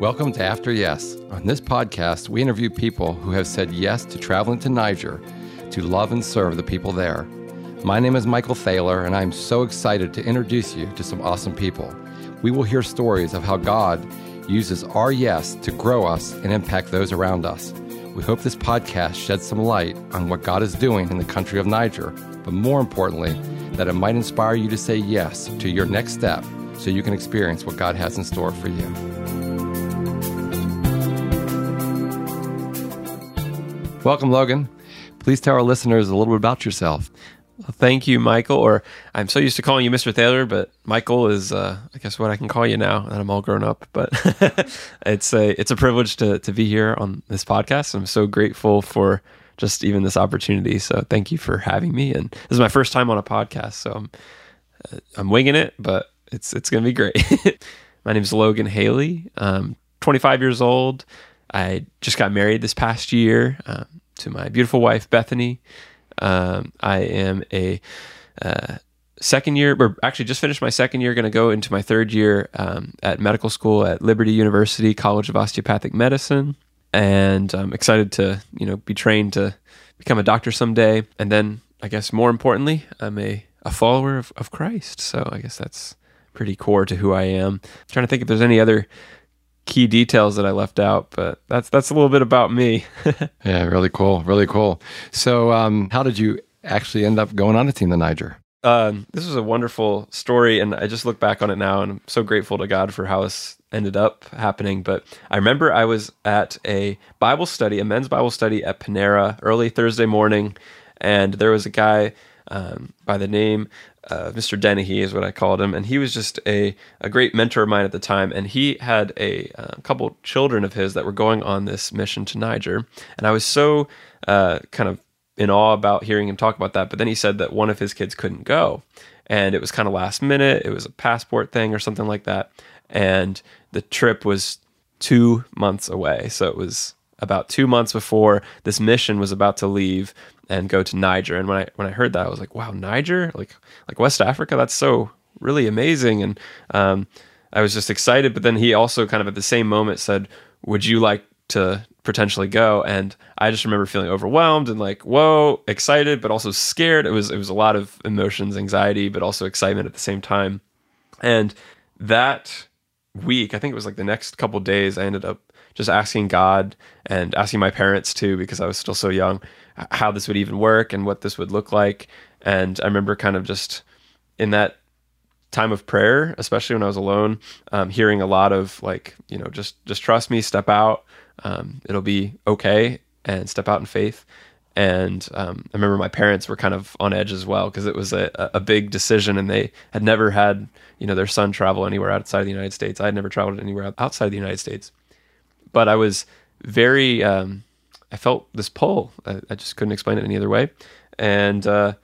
Welcome to After Yes. On this podcast, we interview people who have said yes to traveling to Niger to love and serve the people there. My name is Michael Thaler, and I'm so excited to introduce you to some awesome people. We will hear stories of how God uses our yes to grow us and impact those around us. We hope this podcast sheds some light on what God is doing in the country of Niger, but more importantly, that it might inspire you to say yes to your next step so you can experience what God has in store for you. Welcome, Logan. Please tell our listeners a little bit about yourself. Well, thank you, Michael. Or I'm so used to calling you Mr. Thaler, but Michael is, uh, I guess, what I can call you now that I'm all grown up. But it's a it's a privilege to to be here on this podcast. I'm so grateful for just even this opportunity. So thank you for having me. And this is my first time on a podcast, so I'm uh, I'm winging it, but it's it's gonna be great. my name is Logan Haley. I'm 25 years old. I just got married this past year um, to my beautiful wife, Bethany. Um, I am a uh, second year, or actually just finished my second year, going to go into my third year um, at medical school at Liberty University College of Osteopathic Medicine. And I'm excited to, you know, be trained to become a doctor someday. And then I guess more importantly, I'm a, a follower of, of Christ. So I guess that's pretty core to who I am. I'm trying to think if there's any other key details that I left out, but that's that's a little bit about me. yeah, really cool, really cool. So, um, how did you actually end up going on a team the Niger? Um, this was a wonderful story, and I just look back on it now, and I'm so grateful to God for how this ended up happening. But I remember I was at a Bible study, a men's Bible study at Panera early Thursday morning, and there was a guy um, by the name uh, Mr. Dennehy is what I called him, and he was just a, a great mentor of mine at the time. And he had a, uh, couple children of his that were going on this mission to Niger, and I was so uh, kind of in awe about hearing him talk about that. But then he said that one of his kids couldn't go, and it was kind of last minute. It was a passport thing or something like that, and the trip was two months away, so it was about two months before this mission was about to leave and go to Niger. And when I when I heard that, I was like, wow, Niger, like like West Africa, that's so really amazing. And um, I was just excited. But then he also kind of at the same moment said, would you like to potentially go? And I just remember feeling overwhelmed and like, whoa, excited, but also scared. It was it was a lot of emotions, anxiety, but also excitement at the same time. And that week, I think it was like the next couple days, I ended up just asking God and asking my parents too, because I was still so young, how this would even work and what this would look like. And I remember kind of just in that time of prayer, especially when I was alone, um, hearing a lot of like, you know, just just trust me, step out, um, it'll be okay, and step out in faith. And um, I remember my parents were kind of on edge as well because it was a, a big decision, and they had never had you know their son travel anywhere outside of the United States. I had never traveled anywhere outside of the United States, but I was very um, I felt this pull. I, I, just couldn't explain it any other way, and uh,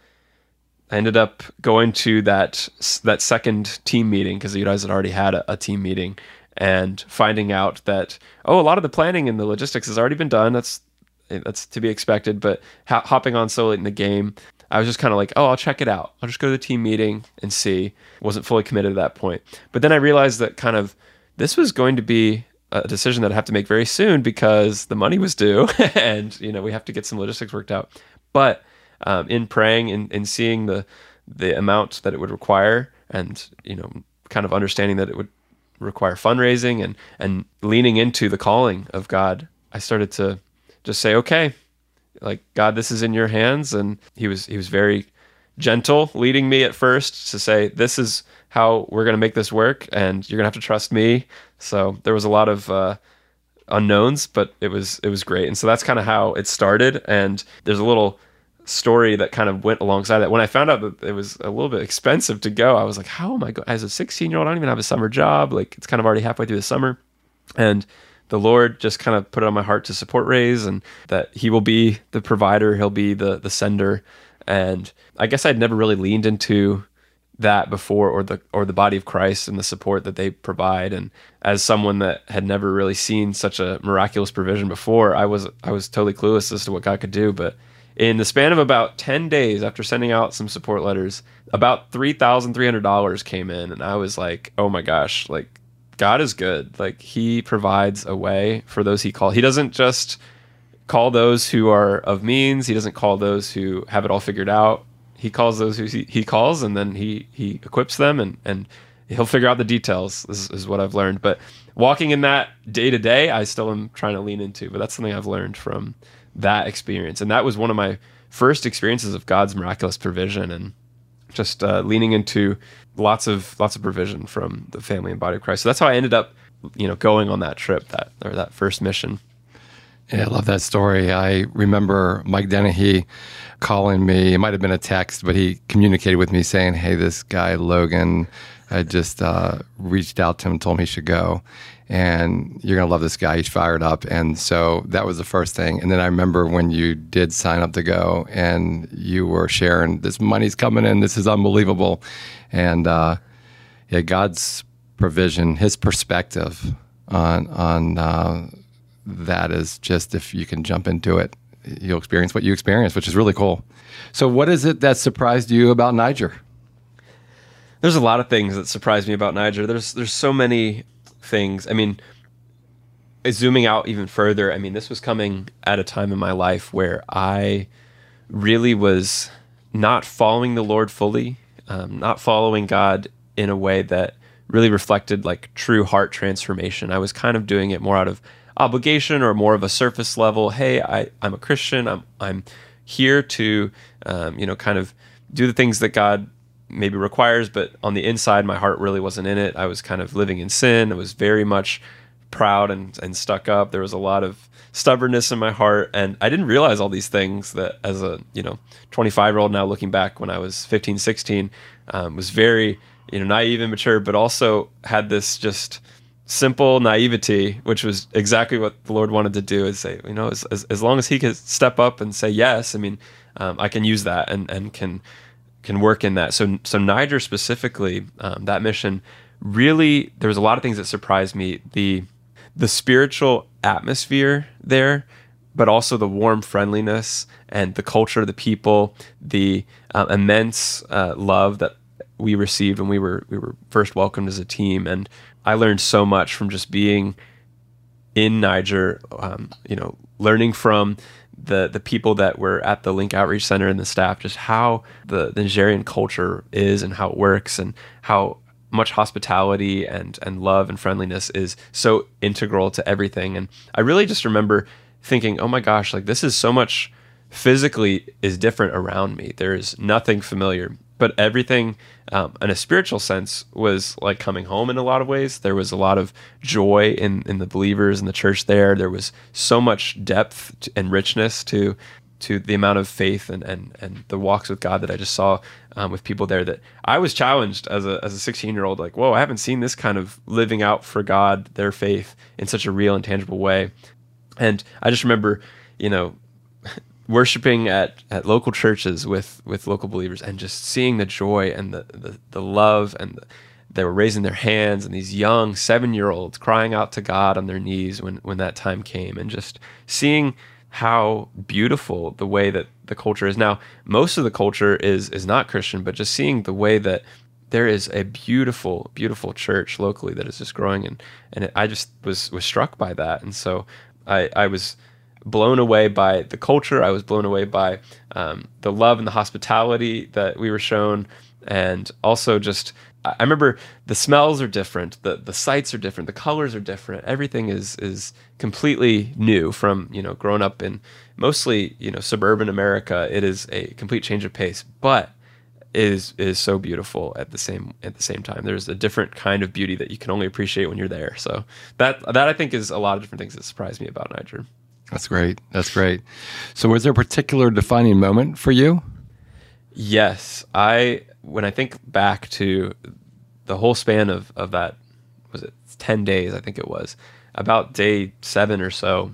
I ended up going to that that second team meeting because you guys had already had a, a, team meeting, and finding out that oh, a lot of the planning and the logistics has already been done. That's that's to be expected. But hopping on so late in the game, I was just kind of like, oh, I'll check it out. I'll just go to the team meeting and see. Wasn't fully committed at that point, but then I realized that kind of this was going to be a decision that I have to make very soon because the money was due and you know we have to get some logistics worked out. But um, in praying and, and seeing the the amount that it would require and you know kind of understanding that it would require fundraising and and leaning into the calling of God, I started to just say, okay, like God, this is in your hands. And he was he was very gentle, leading me at first to say, this is how we're going to make this work, and you're going to have to trust me. So there was a lot of uh, unknowns, but it was it was great. And so that's kind of how it started. And there's a little story that kind of went alongside that. When I found out that it was a little bit expensive to go, I was like, how am I going? As a 16 year old, I don't even have a summer job. Like it's kind of already halfway through the summer, and the Lord just kind of put it on my heart to support Raise and that He will be the provider, He'll be the the sender. And I guess I'd never really leaned into that before or the or the body of Christ and the support that they provide and as someone that had never really seen such a miraculous provision before I was I was totally clueless as to what God could do but in the span of about 10 days after sending out some support letters about $3,300 came in and I was like oh my gosh like God is good. Like he provides a way for those he calls. He doesn't just call those who are of means. He doesn't call those who have it all figured out. He calls those who he, calls, and then he he equips them, and and he'll figure out the details. Is, is what I've learned. But walking in that day to day, I still am trying to lean into. But that's something I've learned from that experience, and that was one of my first experiences of God's miraculous provision, and just uh, leaning into lots of lots of provision from the family and body of Christ. So that's how I ended up, you know, going on that trip that or that first mission. Yeah, I love that story. I remember Mike Dennehy calling me. It might have been a text, but he communicated with me saying, "Hey, this guy Logan, I just uh, reached out to him, and told him he should go, and you're gonna love this guy. He's fired up." And so that was the first thing. And then I remember when you did sign up to go, and you were sharing, "This money's coming in. This is unbelievable," and uh, yeah, God's provision, His perspective on on uh, that is just if you can jump into it, you'll experience what you experience, which is really cool. So, what is it that surprised you about Niger? There's a lot of things that surprised me about Niger. There's there's so many things. I mean, zooming out even further, I mean, this was coming at a time in my life where I really was not following the Lord fully, um, not following God in a way that really reflected like true heart transformation. I was kind of doing it more out of obligation or more of a surface level. Hey, I, I'm a Christian. I'm I'm here to um, you know kind of do the things that God maybe requires, but on the inside, my heart really wasn't in it. I was kind of living in sin. I was very much proud and, and stuck up. There was a lot of stubbornness in my heart, and I didn't realize all these things that as a you know 25 year old now looking back when I was 15, 16, um, was very you know naive and mature, but also had this just simple naivety, which was exactly what the Lord wanted to do, is say, you know, as, as, as long as He could step up and say yes, I mean, um, I can use that and and can can work in that. So so Niger specifically, um, that mission really there was a lot of things that surprised me. The the spiritual atmosphere there, but also the warm friendliness and the culture of the people, the uh, immense uh, love that we received when we were we were first welcomed as a team and I learned so much from just being in Niger, um, you know, learning from the the people that were at the Link Outreach Center and the staff, just how the, the Nigerian culture is and how it works and how much hospitality and and love and friendliness is so integral to everything. And I really just remember thinking, oh my gosh, like this is so much physically is different around me. There's nothing familiar but everything um, in a spiritual sense was like coming home in a lot of ways. There was a lot of joy in in the believers in the church there. There was so much depth and richness to to the amount of faith and and, and the walks with god that i just saw um, with people there that i was challenged as a as a 16 year old like whoa i haven't seen this kind of living out for god their faith in such a real and tangible way. And i just remember you know worshiping at, at local churches with, with local believers and just seeing the joy and the, the, the love and the, they were raising their hands and these young seven year olds crying out to God on their knees when, when that time came and just seeing how beautiful the way that the culture is. Now most of the culture is is not Christian but just seeing the way that there is a beautiful beautiful church locally that is just growing and and it, I just was was struck by that. And so I I was blown away by the culture. I was blown away by um, the love and the hospitality that we were shown, and also just I remember the smells are different, the the sights are different, the colors are different. Everything is is completely new from you know growing up in mostly you know suburban America. It is a complete change of pace, but is is so beautiful at the same at the same time. There's a different kind of beauty that you can only appreciate when you're there. So that that I think is a lot of different things that surprised me about Niger. That's great. That's great. So, was there a particular defining moment for you? Yes, I when I think back to the whole span of of that was it ten days? I think it was about day seven or so.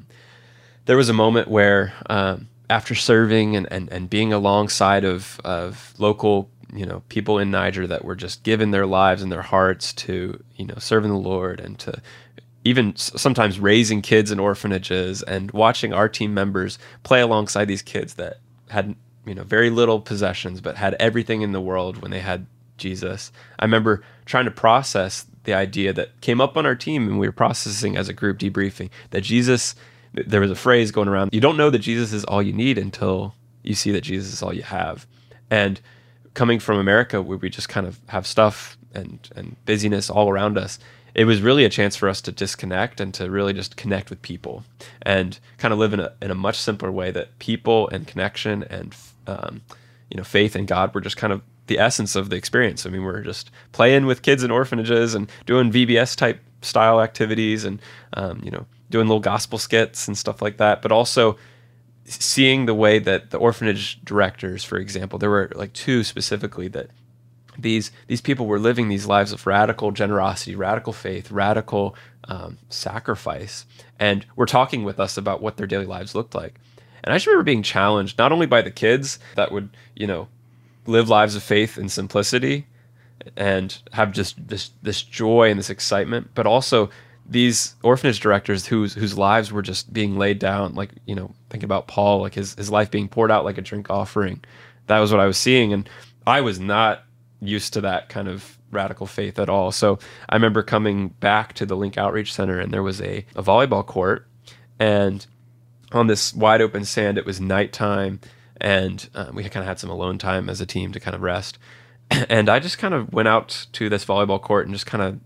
There was a moment where, um, after serving and, and, and being alongside of of local you know people in Niger that were just giving their lives and their hearts to you know serving the Lord and to even sometimes raising kids in orphanages and watching our team members play alongside these kids that had you know very little possessions but had everything in the world when they had Jesus. I remember trying to process the idea that came up on our team and we were processing as a group debriefing that Jesus, there was a phrase going around, you don't know that Jesus is all you need until you see that Jesus is all you have. And coming from America, where we just kind of have stuff and, and busyness all around us, it was really a chance for us to disconnect and to really just connect with people and kind of live in a, in a much simpler way that people and connection and um, you know faith in God were just kind of the essence of the experience. I mean, we're just playing with kids in orphanages and doing VBS type style activities and um, you know doing little gospel skits and stuff like that, but also seeing the way that the orphanage directors, for example, there were like two specifically that these these people were living these lives of radical generosity, radical faith, radical um, sacrifice, and were talking with us about what their daily lives looked like. And I just remember being challenged not only by the kids that would you know live lives of faith and simplicity and have just this this joy and this excitement, but also these orphanage directors whose whose lives were just being laid down, like you know, think about Paul, like his his life being poured out like a drink offering. That was what I was seeing, and I was not used to that kind of radical faith at all. So I remember coming back to the Link Outreach Center, and there was a, a volleyball court, and on this wide open sand, it was nighttime, and uh, we kind of had some alone time as a team to kind of rest. And I just kind of went out to this volleyball court and just kind of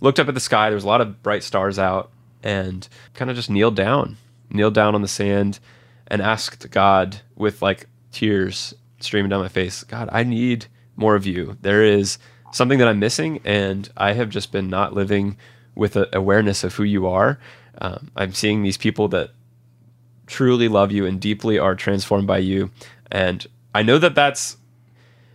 looked up at the sky. There was a lot of bright stars out, and kind of just kneeled down, kneeled down on the sand, and asked God with like tears streaming down my face, God, I need more of you. There is something that I'm missing, and I have just been not living with awareness of who you are. Um, I'm seeing these people that truly love you and deeply are transformed by you. And I know that that's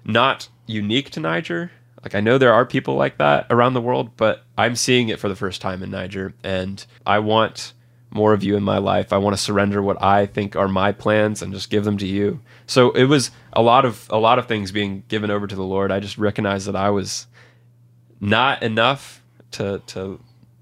not unique to Niger. Like, I know there are people like that around the world, but I'm seeing it for the first time in Niger. And I want more of you in my life. I want to surrender what I think are my plans and just give them to you. So it was a lot of a lot of things being given over to the Lord. I just recognized that I was not enough to to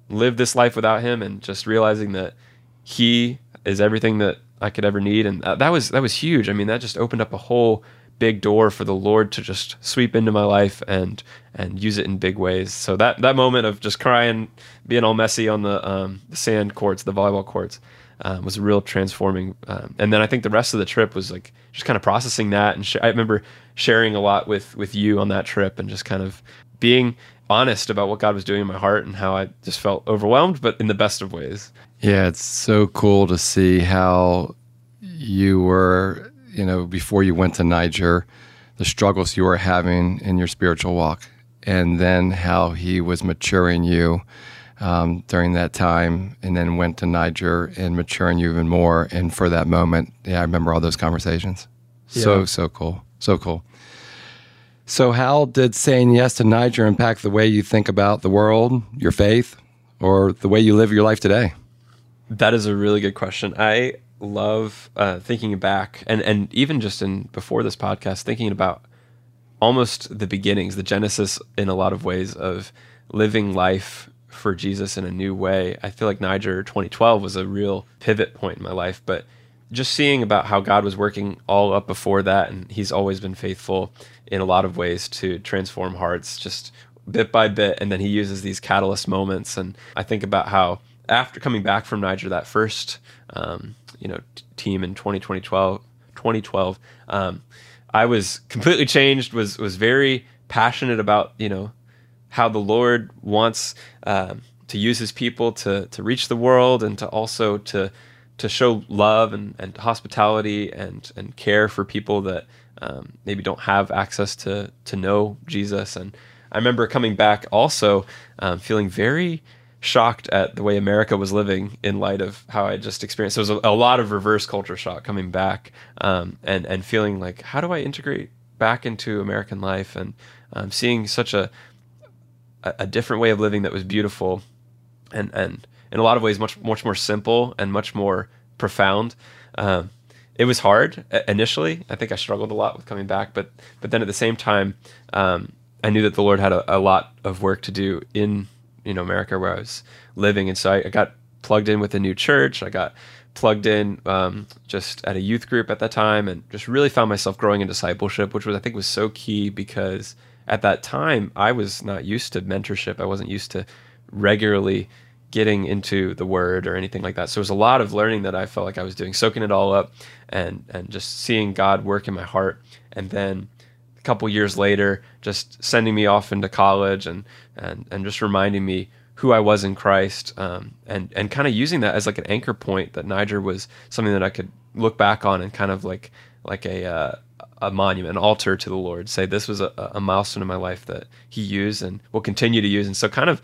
live this life without him and just realizing that he is everything that I could ever need and that was that was huge. I mean, that just opened up a whole big door for the Lord to just sweep into my life and and use it in big ways. So that that moment of just crying, being all messy on the, um, the sand courts, the volleyball courts, um, was a real transforming. Um, and then I think the rest of the trip was like just kind of processing that. And sh- I remember sharing a lot with with you on that trip and just kind of being honest about what God was doing in my heart and how I just felt overwhelmed, but in the best of ways. Yeah, it's so cool to see how you were you know, before you went to Niger, the struggles you were having in your spiritual walk, and then how he was maturing you um, during that time, and then went to Niger and maturing you even more. And for that moment, yeah, I remember all those conversations. So, so cool. So cool. So, how did saying yes to Niger impact the way you think about the world, your faith, or the way you live your life today? That is a really good question. I love uh, thinking back and and even just in before this podcast thinking about almost the beginnings the genesis in a lot of ways of living life for Jesus in a new way. I feel like Niger 2012 was a real pivot point in my life but just seeing about how God was working all up before that and he's always been faithful in a lot of ways to transform hearts just bit by bit and then he uses these catalyst moments. And I think about how after coming back from Niger that first um, you know t- team in 2012 2012 um, i was completely changed was was very passionate about you know how the lord wants um, to use his people to to reach the world and to also to to show love and, and hospitality and and care for people that um, maybe don't have access to to know jesus and i remember coming back also um, feeling very shocked at the way America was living in light of how I just experienced. There was a, a lot of reverse culture shock coming back, um, and and feeling like how do I integrate back into American life, and um, seeing such a, a, different way of living that was beautiful, and and in a lot of ways much much more simple and much more profound. Um, it was hard initially. I think I struggled a lot with coming back, but but then at the same time, um, I knew that the Lord had a, a lot of work to do in you know America where I was living, and so I, I got plugged in with a new church. I got plugged in um, just at a youth group at that time, and just really found myself growing in discipleship, which was I think was so key because at that time, I was not used to mentorship. I wasn't used to regularly getting into the word or anything like that. So it was a lot of learning that I felt like I was doing, soaking it all up and and just seeing God work in my heart. And then a couple years later, just sending me off into college and and and just reminding me who I was in Christ, um, and and kind of using that as like an anchor point that Niger was something that I could look back on and kind of like like a uh, a monument, an altar to the Lord. Say this was a, a milestone in my life that He used and will continue to use. And so, kind of,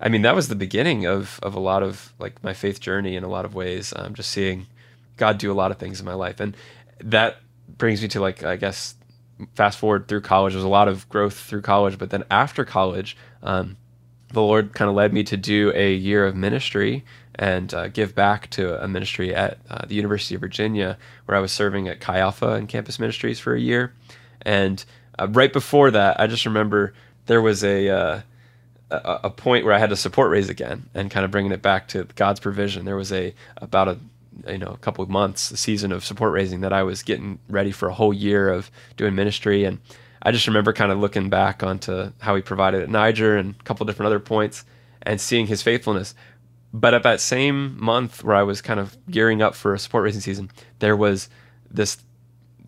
I mean, that was the beginning of of a lot of like my faith journey in a lot of ways. Um, just seeing God do a lot of things in my life, and that brings me to like I guess fast forward through college. There's a lot of growth through college, but then after college. Um, the Lord kind of led me to do a year of ministry and uh, give back to a ministry at uh, the University of Virginia, where I was serving at Chi Alpha and campus ministries for a year. And uh, right before that, I just remember there was a, uh, a, a point where I had to support raise again and kind of bringing it back to God's provision. There was a about a you know a couple of months, a season of support raising that I was getting ready for a whole year of doing ministry and I just remember kind of looking back onto how he provided at Niger and a couple different other points and seeing his faithfulness. But at that same month where I was kind of gearing up for a support raising season, there was this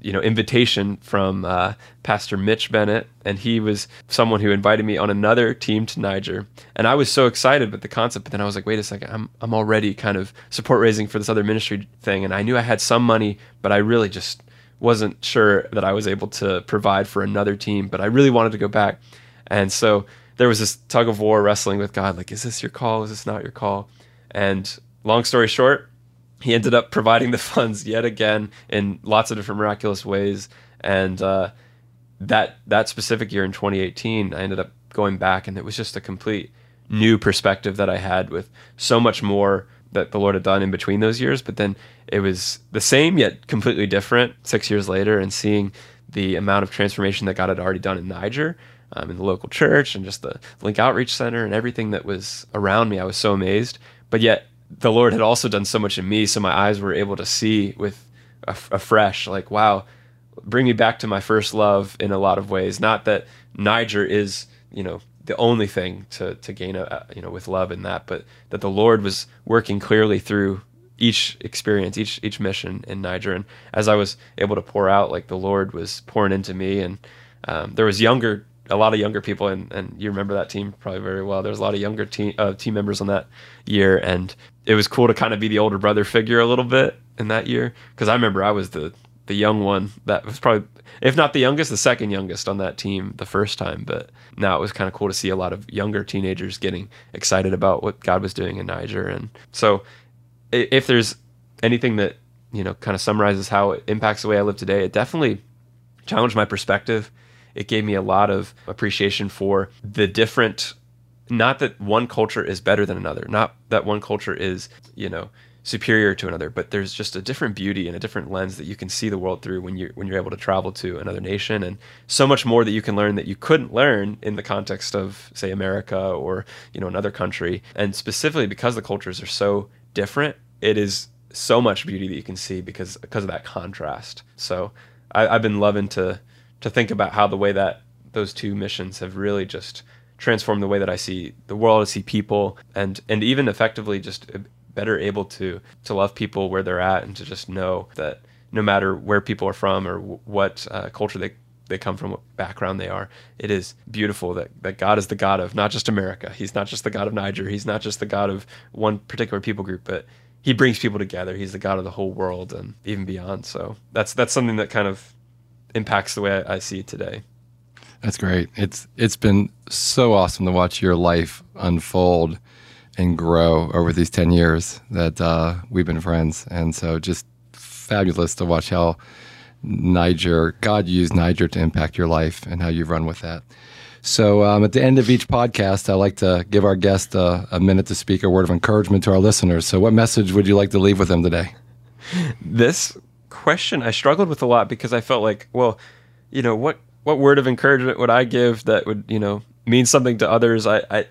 you know invitation from uh, Pastor Mitch Bennett, and he was someone who invited me on another team to Niger, and I was so excited with the concept. But then I was like, wait a second, I'm I'm already kind of support raising for this other ministry thing, and I knew I had some money, but I really just wasn't sure that I was able to provide for another team, but I really wanted to go back. And so there was this tug of war wrestling with God like, is this your call? Is this not your call? And long story short, he ended up providing the funds yet again in lots of different miraculous ways. And uh, that that specific year in 2018, I ended up going back, and it was just a complete new perspective that I had with so much more that the Lord had done in between those years. But then it was the same yet completely different six years later, and seeing the amount of transformation that God had already done in Niger, um, in the local church, and just the Link Outreach Center and everything that was around me, I was so amazed. But yet the Lord had also done so much in me, so my eyes were able to see with a, a fresh, like, wow, bring me back to my first love in a lot of ways. Not that Niger is, you know, the only thing to to gain a you know with love in that, but that the Lord was working clearly through each experience, each each mission in Niger, and as I was able to pour out, like the Lord was pouring into me, and um, there was younger, a lot of younger people, and and you remember that team probably very well. There was a lot of younger team uh, team members on that year, and it was cool to kind of be the older brother figure a little bit in that year because I remember I was the the young one that was probably if not the youngest the second youngest on that team the first time but now it was kind of cool to see a lot of younger teenagers getting excited about what god was doing in niger and so if there's anything that you know kind of summarizes how it impacts the way i live today it definitely challenged my perspective it gave me a lot of appreciation for the different not that one culture is better than another not that one culture is you know superior to another, but there's just a different beauty and a different lens that you can see the world through when you're when you're able to travel to another nation, and so much more that you can learn that you couldn't learn in the context of say America or you know another country, and specifically because the cultures are so different, it is so much beauty that you can see because because of that contrast. So I, I've been loving to to think about how the way that those two missions have really just transformed the way that I see the world, I see people, and and even effectively just better able to to love people where they're at and to just know that no matter where people are from or what uh, culture they they come from, what background they are. It is beautiful that, that God is the God of not just America. He's not just the God of Niger. He's not just the God of one particular people group, but he brings people together. He's the God of the whole world and even beyond. So that's that's something that kind of impacts the way I, I see it today. That's great. It's it's been so awesome to watch your life unfold and grow over these 10 years that uh, we've been friends. And so just fabulous to watch how Niger, God used Niger to impact your life and how you've run with that. So um, at the end of each podcast, I like to give our guest a, a minute to speak a word of encouragement to our listeners. So, what message would you like to leave with them today? This question I struggled with a lot because I felt like, well, you know, what what word of encouragement would I give that would, you know, mean something to others? I, I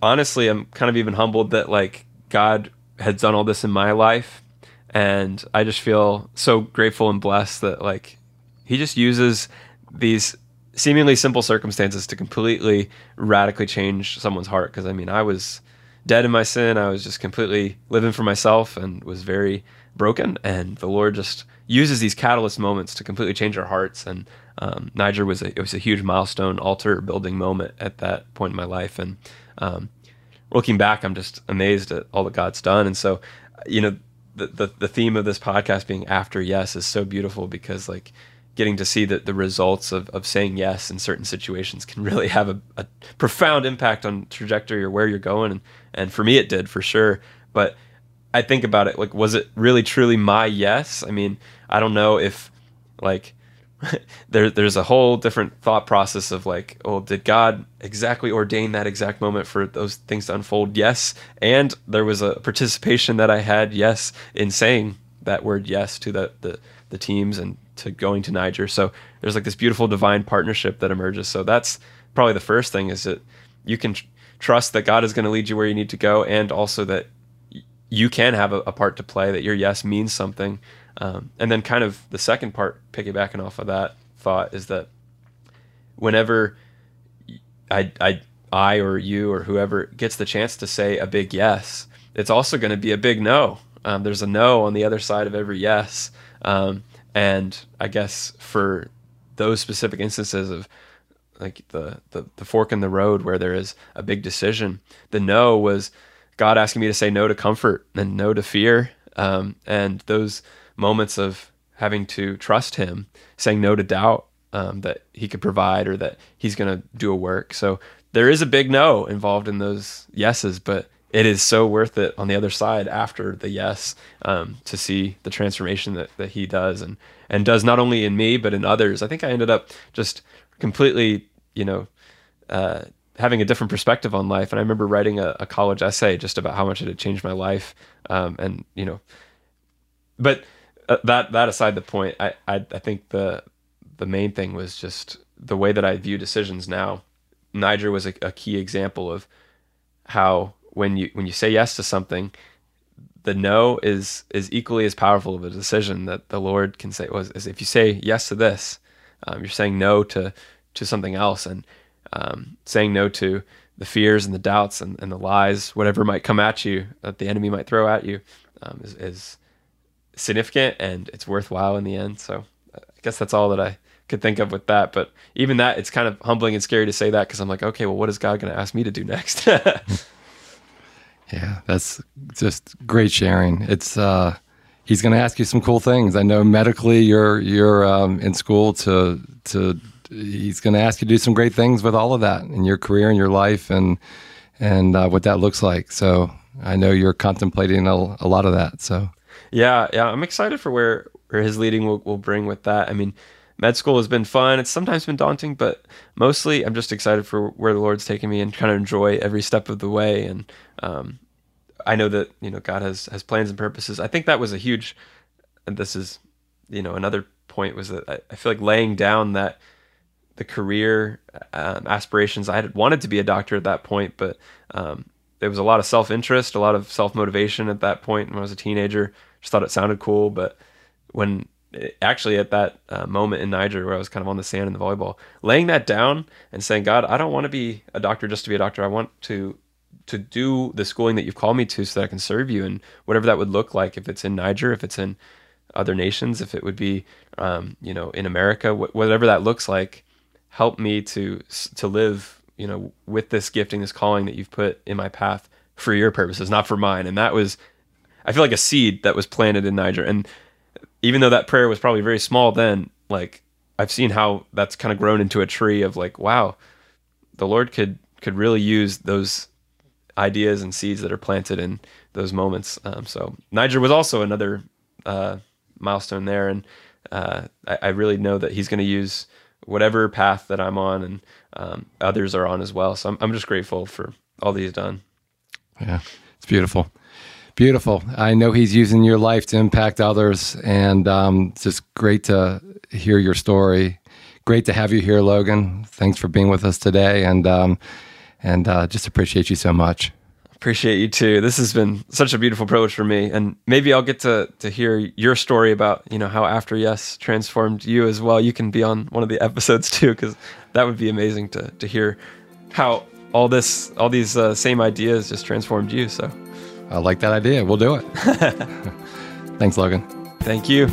honestly, I'm kind of even humbled that like God had done all this in my life, and I just feel so grateful and blessed that like He just uses these seemingly simple circumstances to completely radically change someone's heart. Because I mean, I was dead in my sin. I was just completely living for myself and was very broken. And the Lord just uses these catalyst moments to completely change our hearts. And um, Niger was a it was a huge milestone, altar building moment at that point in my life. And um, looking back, I'm just amazed at all that God's done. And so, you know, the, the the theme of this podcast being after yes is so beautiful because like getting to see that the results of, of saying yes in certain situations can really have a, a profound impact on trajectory or where you're going and, and for me it did for sure but i think about it like was it really truly my yes i mean i don't know if like there, there's a whole different thought process of like oh did god exactly ordain that exact moment for those things to unfold yes and there was a participation that i had yes in saying that word yes to the, the the teams and to going to Niger. So there's like this beautiful divine partnership that emerges. So that's probably the first thing is that you can tr- trust that God is going to lead you where you need to go, and also that you can have a, a, part to play. That your yes means something. Um, and then kind of the second part, piggybacking off of that thought, is that whenever I I I or you or whoever gets the chance to say a big yes, it's also going to be a big no. Um, there's a no on the other side of every yes. Um, and I guess for those specific instances of like the, the, the fork in the road where there is a big decision, the no was God asking me to say no to comfort and no to fear. Um, and those moments of having to trust Him, saying no to doubt um, that He could provide or that He's going to do a work. So there is a big no involved in those yeses, but it is so worth it on the other side after the yes um, to see the transformation that, that he does and and does not only in me but in others. I think I ended up just completely, you know, uh, having a different perspective on life. And I remember writing a, a, college essay just about how much it had changed my life. Um, and you know, but uh, that that aside the point, I, I I think the the main thing was just the way that I view decisions now. Niger was a, a key example of how when you when you say yes to something, the no is is equally as powerful of a decision that the Lord can say was is if you say yes to this, um, you're saying no to to something else and um, saying no to the fears and the doubts and, and the lies, whatever might come at you that the enemy might throw at you, um, is, is significant and it's worthwhile in the end. So I guess that's all that I could think of with that. But even that, it's kind of humbling and scary to say that because I'm like, okay, well, what is God going to ask me to do next? Yeah, that's just great sharing. It's uh, he's going to ask you some cool things. I know medically you're you're um, in school to to he's going to ask you to do some great things with all of that in your career and your life and and uh, what that looks like. So I know you're contemplating a, a, lot of that. So yeah, yeah, I'm excited for where where his leading will, will bring with that. I mean, med school has been fun. It's sometimes been daunting, but mostly I'm just excited for where the Lord's taking me and kind of enjoy every step of the way. And um, I know that you know God has has plans and purposes. I think that was a huge. And this is, you know, another point was that I, I feel like laying down that the career um, aspirations. I had wanted to be a doctor at that point, but um, there was a lot of self interest, a lot of self motivation at that point when I was a teenager. Just thought it sounded cool, but when actually at that uh, moment in Niger where I was kind of on the sand in the volleyball, laying that down and saying, God, I don't want to be a doctor just to be a doctor. I want to to do the schooling that you've called me to so that I can serve you and whatever that would look like if it's in Niger, if it's in other nations, if it would be um, you know in America, wh- whatever that looks like, help me to to live you know with this gifting, this calling that you've put in my path for your purposes, not for mine. And that was I feel like a seed that was planted in Niger and even though that prayer was probably very small then, like I've seen how that's kind of grown into a tree of like, wow, the Lord could could really use those ideas and seeds that are planted in those moments. Um, so Niger was also another uh, milestone there, and uh, I, I, really know that he's going to use whatever path that I'm on, and um, others are on as well. So I'm, I'm just grateful for all that he's done. Yeah, it's beautiful. Beautiful. I know he's using your life to impact others, and um, it's just great to hear your story. Great to have you here, Logan. Thanks for being with us today, and um, and uh, just appreciate you so much. Appreciate you too. This has been such a beautiful privilege for me, and maybe I'll get to to hear your story about you know how After Yes transformed you as well. You can be on one of the episodes too, because that would be amazing to to hear how all this all these uh, same ideas just transformed you. So I like that idea. We'll do it. Thanks, Logan. Thank you.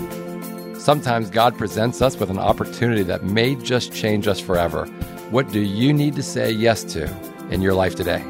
Sometimes God presents us with an opportunity that may just change us forever. What do you need to say yes to in your life today?